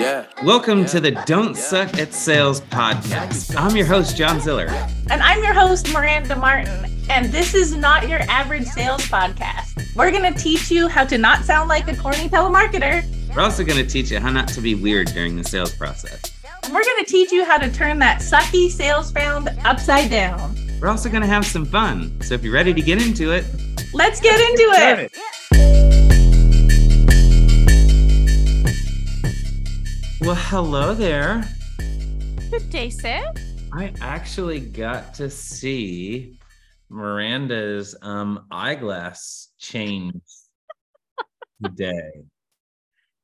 Yeah. Welcome to the Don't Suck at Sales podcast. I'm your host, John Ziller. And I'm your host, Miranda Martin. And this is not your average sales podcast. We're going to teach you how to not sound like a corny telemarketer. We're also going to teach you how not to be weird during the sales process. And we're going to teach you how to turn that sucky sales round upside down. We're also going to have some fun. So if you're ready to get into it, let's get into it. Well, hello there. Good day, sir. I actually got to see Miranda's um, eyeglass change today.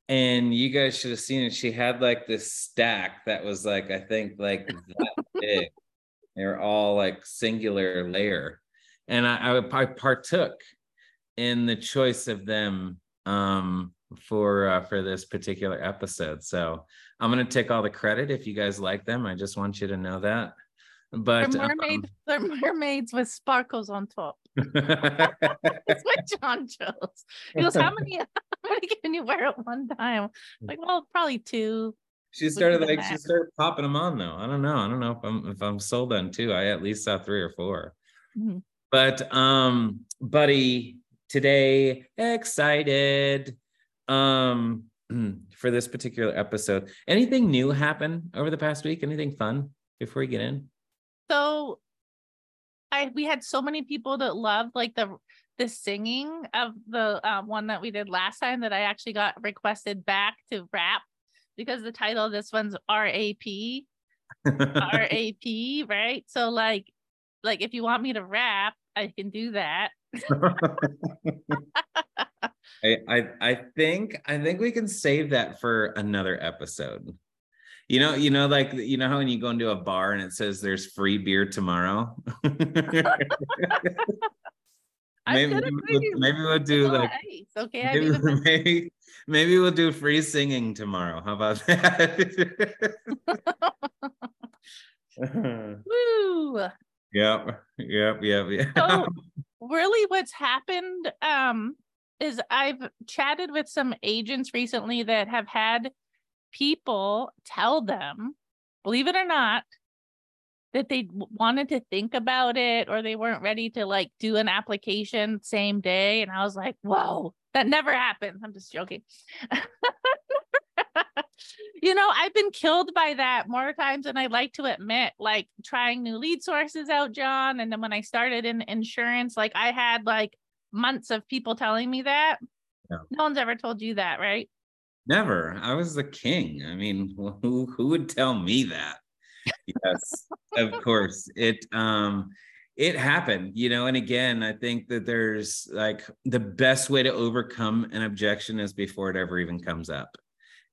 And you guys should have seen it. She had like this stack that was like, I think, like that big. they were all like singular layer. And I, I, I partook in the choice of them um, for uh, for this particular episode. So I'm gonna take all the credit if you guys like them. I just want you to know that. But they're, mermaid, um, they're mermaids with sparkles on top. That's what John chose. He goes, "How many? How many can you wear at one time?" Like, well, probably two. She started like she started popping them on though. I don't know. I don't know if I'm if I'm sold on two. I at least saw three or 4 mm-hmm. But um, buddy, today excited um for this particular episode. Anything new happen over the past week? Anything fun before we get in? So I we had so many people that loved like the the singing of the uh, one that we did last time that I actually got requested back to rap because the title of this one's RAP. RAP, right? So like like if you want me to rap, I can do that. I, I I think I think we can save that for another episode. You know, you know, like you know how when you go into a bar and it says there's free beer tomorrow. maybe, maybe, we'll, maybe we'll do like okay. Maybe, maybe, maybe we'll do free singing tomorrow. How about that? Woo! Yep, yep, yep, yep. So, really, what's happened? Um, is I've chatted with some agents recently that have had people tell them, believe it or not, that they wanted to think about it or they weren't ready to like do an application same day. And I was like, whoa, that never happens. I'm just joking. you know, I've been killed by that more times than I like to admit, like trying new lead sources out, John. And then when I started in insurance, like I had like months of people telling me that. No. no one's ever told you that, right? Never. I was the king. I mean, who who would tell me that? Yes, of course. It um it happened, you know, and again, I think that there's like the best way to overcome an objection is before it ever even comes up.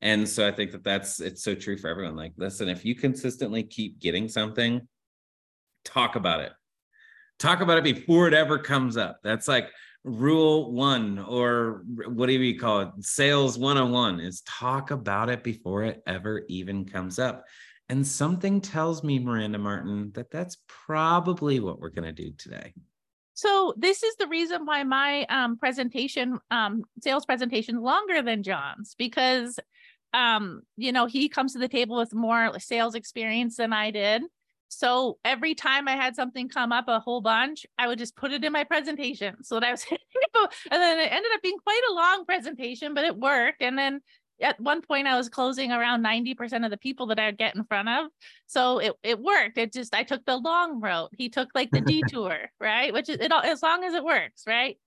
And so I think that that's it's so true for everyone. Like, listen, if you consistently keep getting something, talk about it. Talk about it before it ever comes up. That's like rule one or whatever you call it sales 101 is talk about it before it ever even comes up and something tells me miranda martin that that's probably what we're going to do today so this is the reason why my um, presentation um, sales presentation longer than john's because um, you know he comes to the table with more sales experience than i did so every time I had something come up a whole bunch, I would just put it in my presentation so that I was hitting people. And then it ended up being quite a long presentation, but it worked. And then at one point I was closing around 90% of the people that I'd get in front of. So it, it worked. It just, I took the long route. He took like the detour, right? Which is it all, as long as it works, right?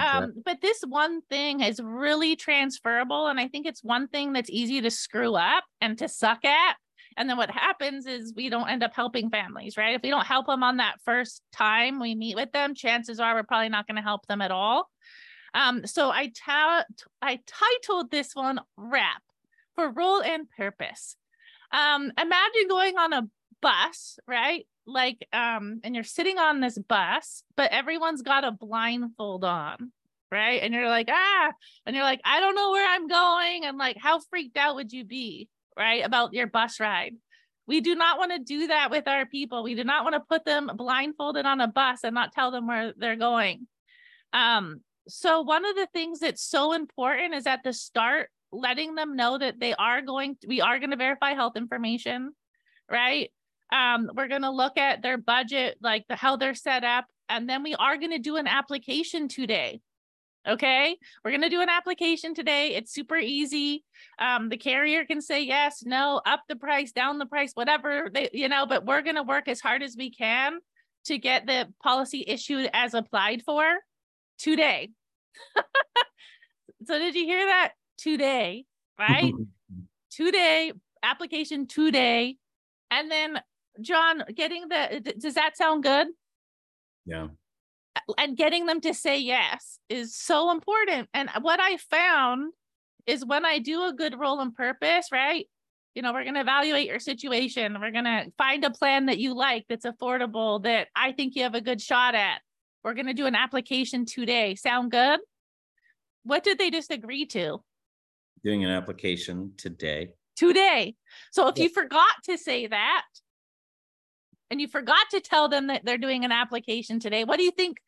Um, but this one thing is really transferable. And I think it's one thing that's easy to screw up and to suck at and then what happens is we don't end up helping families, right? If we don't help them on that first time we meet with them, chances are we're probably not going to help them at all. Um, so I titled this one "Rap" for role and purpose. Um, imagine going on a bus, right? Like, um, and you're sitting on this bus, but everyone's got a blindfold on, right? And you're like, ah, and you're like, I don't know where I'm going. And like, how freaked out would you be? right? About your bus ride. We do not want to do that with our people. We do not want to put them blindfolded on a bus and not tell them where they're going. Um, so one of the things that's so important is at the start letting them know that they are going to, we are going to verify health information, right? Um, we're going to look at their budget, like the how they're set up, and then we are going to do an application today. Okay, we're going to do an application today. It's super easy. Um, the carrier can say yes, no, up the price, down the price, whatever they, you know, but we're going to work as hard as we can to get the policy issued as applied for today. so, did you hear that? Today, right? today, application today. And then, John, getting the, does that sound good? Yeah. And getting them to say yes is so important. And what I found is when I do a good role and purpose, right? You know, we're going to evaluate your situation. We're going to find a plan that you like that's affordable, that I think you have a good shot at. We're going to do an application today. Sound good? What did they just agree to? Doing an application today. Today. So if yeah. you forgot to say that, and you forgot to tell them that they're doing an application today, what do you think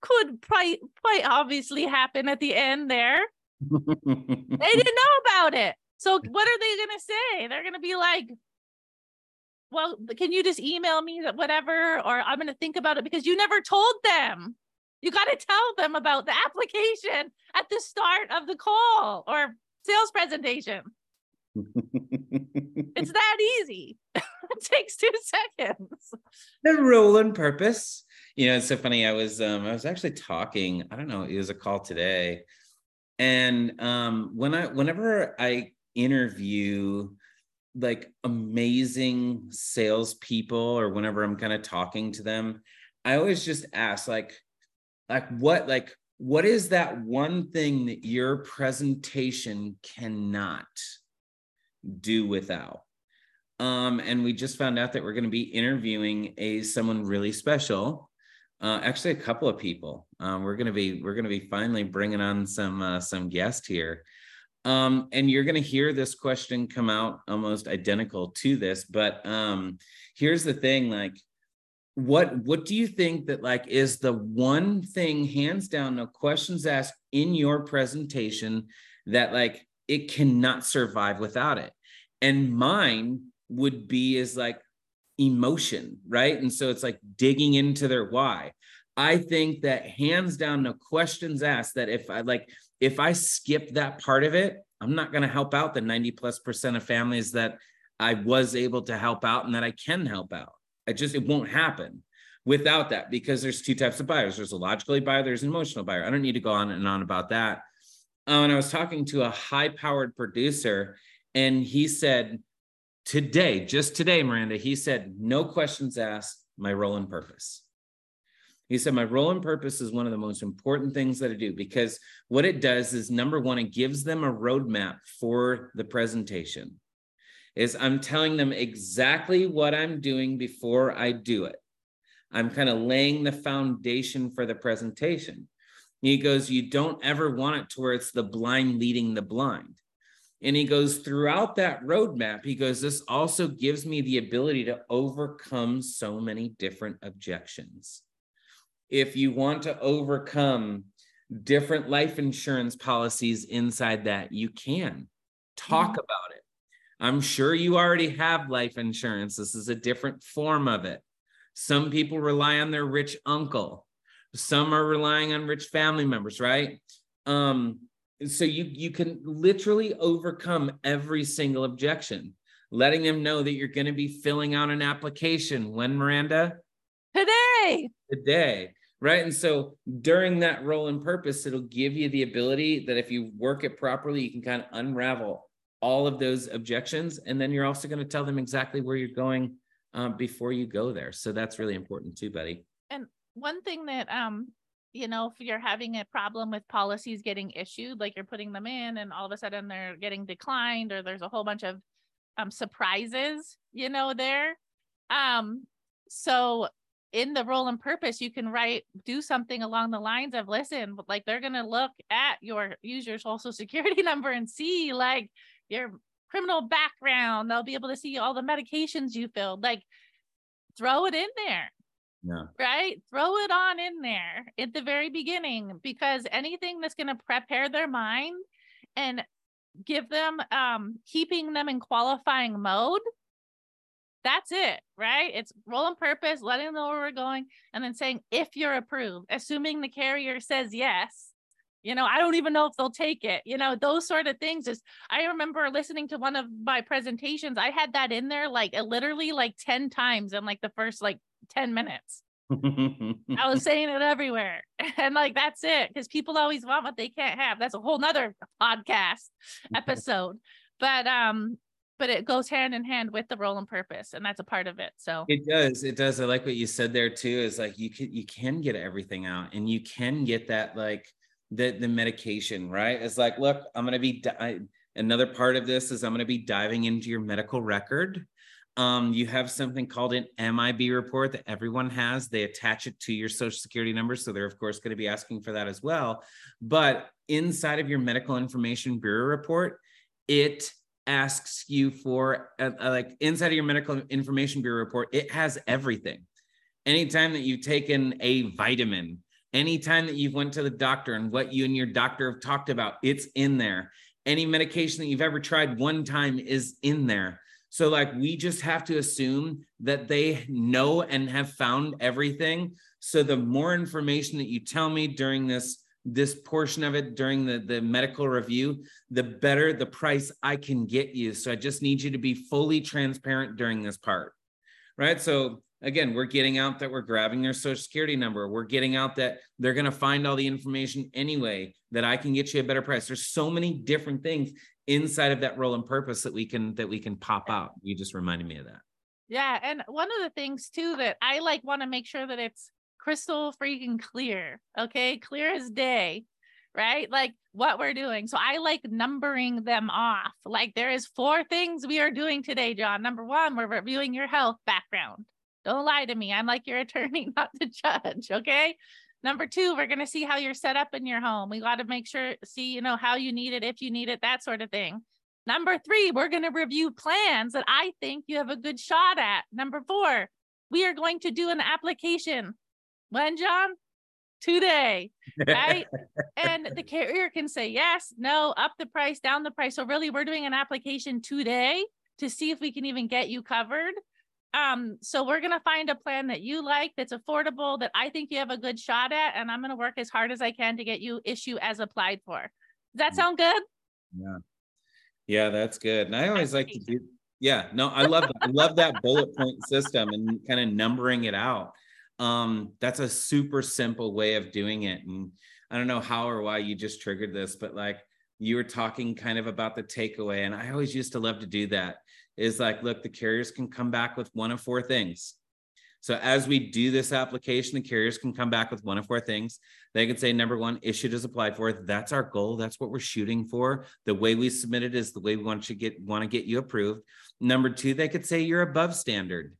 could quite quite obviously happen at the end there? they didn't know about it. So what are they going to say? They're going to be like, well, can you just email me that whatever, or I'm going to think about it because you never told them. You got to tell them about the application at the start of the call or sales presentation. it's that easy. it takes two seconds. The role and purpose. You know, it's so funny. I was um I was actually talking, I don't know, it was a call today. And um when I whenever I interview like amazing salespeople or whenever I'm kind of talking to them, I always just ask like, like what like what is that one thing that your presentation cannot do without? Um, and we just found out that we're going to be interviewing a someone really special. Uh, actually, a couple of people. Um, we're going to be we're going to be finally bringing on some uh, some guests here. Um, and you're going to hear this question come out almost identical to this, but um, here's the thing: like, what what do you think that like is the one thing, hands down, no questions asked, in your presentation that like it cannot survive without it? And mine would be is like emotion, right? And so it's like digging into their why. I think that hands down, no questions asked, that if I like, if I skip that part of it, I'm not going to help out the 90 plus percent of families that I was able to help out and that I can help out. I just, it won't happen without that because there's two types of buyers there's a logically buyer, there's an emotional buyer. I don't need to go on and on about that. Uh, and I was talking to a high powered producer, and he said, today, just today, Miranda, he said, no questions asked, my role and purpose. He said, My role and purpose is one of the most important things that I do because what it does is number one, it gives them a roadmap for the presentation. Is I'm telling them exactly what I'm doing before I do it. I'm kind of laying the foundation for the presentation. He goes, You don't ever want it to where it's the blind leading the blind. And he goes, throughout that roadmap, he goes, This also gives me the ability to overcome so many different objections. If you want to overcome different life insurance policies inside that, you can talk mm-hmm. about it. I'm sure you already have life insurance. This is a different form of it. Some people rely on their rich uncle. Some are relying on rich family members, right? Um, so you you can literally overcome every single objection letting them know that you're going to be filling out an application. When miranda? Today. Today right? And so during that role and purpose it'll give you the ability that if you work it properly you can kind of unravel all of those objections and then you're also going to tell them exactly where you're going um, before you go there. So that's really important too buddy. And one thing that um you know, if you're having a problem with policies getting issued, like you're putting them in and all of a sudden they're getting declined or there's a whole bunch of um, surprises, you know, there. Um, so in the role and purpose, you can write, do something along the lines of, listen, like they're going to look at your, use your social security number and see like your criminal background. They'll be able to see all the medications you filled. Like throw it in there yeah. Right? Throw it on in there at the very beginning because anything that's going to prepare their mind and give them um keeping them in qualifying mode that's it right it's role and purpose letting them know where we're going and then saying if you're approved assuming the carrier says yes you know i don't even know if they'll take it you know those sort of things is i remember listening to one of my presentations i had that in there like literally like 10 times in like the first like 10 minutes I was saying it everywhere. And like that's it. Because people always want what they can't have. That's a whole nother podcast episode. but um, but it goes hand in hand with the role and purpose, and that's a part of it. So it does. It does. I like what you said there too. Is like you can you can get everything out, and you can get that like the the medication right. It's like, look, I'm gonna be. Di- another part of this is I'm gonna be diving into your medical record um, you have something called an MIB report that everyone has. They attach it to your social security number. So they're, of course, going to be asking for that as well. But inside of your medical information bureau report, it asks you for uh, uh, like inside of your medical information bureau report, it has everything. Anytime that you've taken a vitamin, anytime that you've went to the doctor and what you and your doctor have talked about, it's in there. Any medication that you've ever tried one time is in there so, like, we just have to assume that they know and have found everything. So, the more information that you tell me during this this portion of it during the, the medical review, the better the price I can get you. So I just need you to be fully transparent during this part. Right. So again, we're getting out that we're grabbing their social security number. We're getting out that they're going to find all the information anyway, that I can get you a better price. There's so many different things inside of that role and purpose that we can that we can pop out. You just reminded me of that. Yeah and one of the things too that i like want to make sure that it's crystal freaking clear okay? Clear as day right? Like what we're doing. So i like numbering them off. Like there is four things we are doing today john. Number one we're reviewing your health background. Don't lie to me. I'm like your attorney not the judge okay Number two, we're going to see how you're set up in your home. We got to make sure, see, you know, how you need it, if you need it, that sort of thing. Number three, we're going to review plans that I think you have a good shot at. Number four, we are going to do an application. When, John? Today, right? and the carrier can say yes, no, up the price, down the price. So, really, we're doing an application today to see if we can even get you covered. Um, so we're gonna find a plan that you like, that's affordable, that I think you have a good shot at, and I'm gonna work as hard as I can to get you issue as applied for. Does that mm. sound good? Yeah, yeah, that's good. And I always like to do. Yeah, no, I love I love that bullet point system and kind of numbering it out. Um, that's a super simple way of doing it, and I don't know how or why you just triggered this, but like you were talking kind of about the takeaway, and I always used to love to do that is like, look, the carriers can come back with one of four things. So as we do this application, the carriers can come back with one of four things. They can say, number one, issued as applied for. That's our goal. That's what we're shooting for. The way we submit it is the way we want to get want to get you approved. Number two, they could say you're above standard,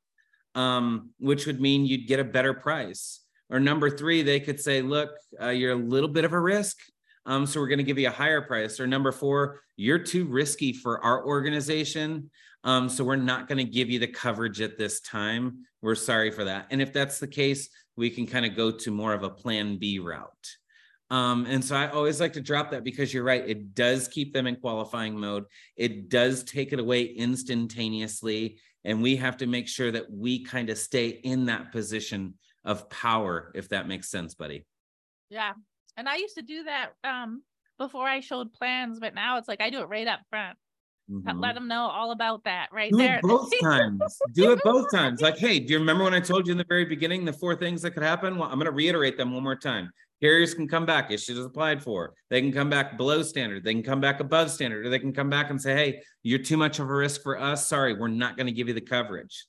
um, which would mean you'd get a better price. Or number three, they could say, look, uh, you're a little bit of a risk. Um, so we're going to give you a higher price. Or number four, you're too risky for our organization. Um, so we're not going to give you the coverage at this time. We're sorry for that. And if that's the case, we can kind of go to more of a plan B route. Um, and so I always like to drop that because you're right. It does keep them in qualifying mode. It does take it away instantaneously. And we have to make sure that we kind of stay in that position of power, if that makes sense, buddy. Yeah. And I used to do that um, before I showed plans, but now it's like I do it right up front. Mm-hmm. Let them know all about that right do there. It both times. do it both times. Like, hey, do you remember when I told you in the very beginning the four things that could happen? Well, I'm going to reiterate them one more time. Carriers can come back, issues applied for. They can come back below standard. They can come back above standard, or they can come back and say, hey, you're too much of a risk for us. Sorry, we're not going to give you the coverage.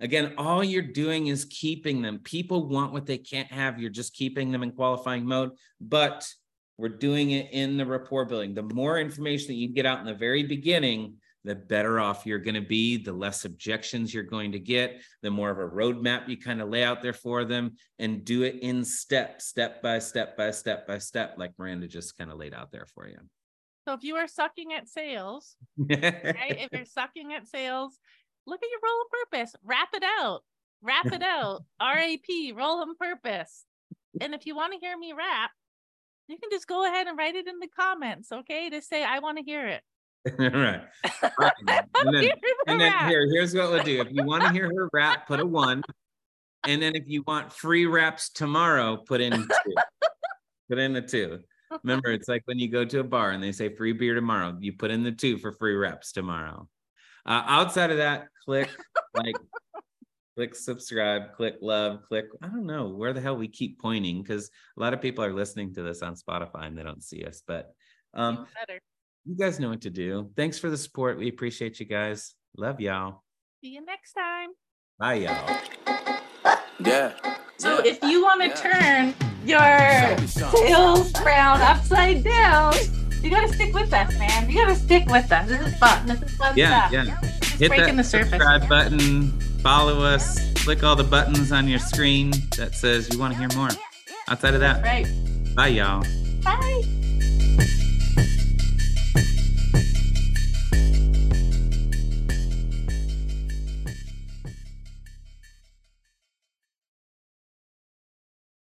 Again, all you're doing is keeping them. People want what they can't have. You're just keeping them in qualifying mode. But we're doing it in the rapport building. The more information that you get out in the very beginning, the better off you're going to be, the less objections you're going to get, the more of a roadmap you kind of lay out there for them and do it in step, step by step by step by step, like Miranda just kind of laid out there for you. So if you are sucking at sales, right? If you're sucking at sales, look at your role of purpose, wrap it out, wrap it out, RAP, role and purpose. And if you want to hear me rap, you can just go ahead and write it in the comments, okay? To say, I want to hear it. right. Right. And then, Here's and then here, here's what we'll do. If you want to hear her rap, put a one. And then if you want free raps tomorrow, put in two. put in a two. Remember, it's like when you go to a bar and they say free beer tomorrow, you put in the two for free reps tomorrow. Uh, outside of that, click like, click subscribe, click love, click. I don't know where the hell we keep pointing because a lot of people are listening to this on Spotify and they don't see us. But um, you guys know what to do. Thanks for the support. We appreciate you guys. Love y'all. See you next time. Bye, y'all. Yeah. So yeah. if you want to Yeah. turn your sales crown upside down, you gotta stick with us, man. You gotta stick with us. This is fun. This is fun Yeah, stuff. yeah. Just Hit breaking that the surface. subscribe button. Follow us. Click all the buttons on your screen that says you want to hear more. Outside of that, Right. bye, y'all. Bye.